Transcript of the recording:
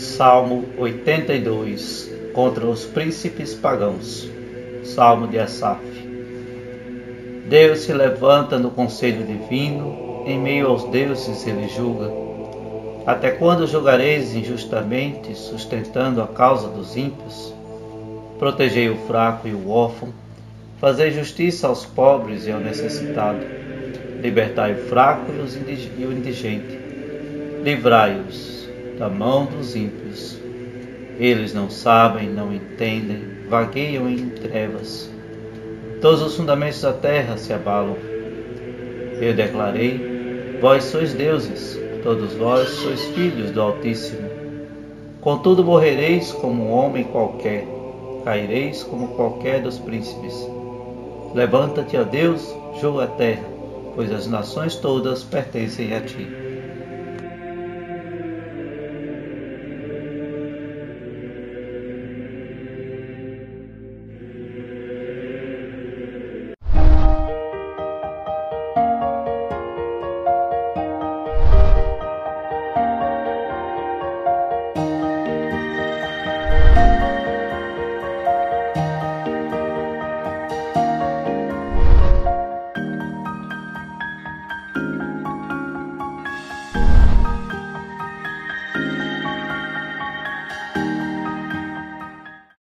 Salmo 82 Contra os príncipes pagãos. Salmo de Asaf. Deus se levanta no conselho divino, em meio aos deuses ele julga. Até quando julgareis injustamente, sustentando a causa dos ímpios? Protegei o fraco e o órfão, fazei justiça aos pobres e ao necessitado, libertai o fraco e o indigente, livrai-os da mão dos ímpios. Eles não sabem, não entendem, vagueiam em trevas. Todos os fundamentos da terra se abalam. Eu declarei: Vós sois deuses, todos vós sois filhos do Altíssimo. Contudo, morrereis como um homem qualquer, caireis como qualquer dos príncipes. Levanta-te, ó Deus, julga a terra, pois as nações todas pertencem a ti.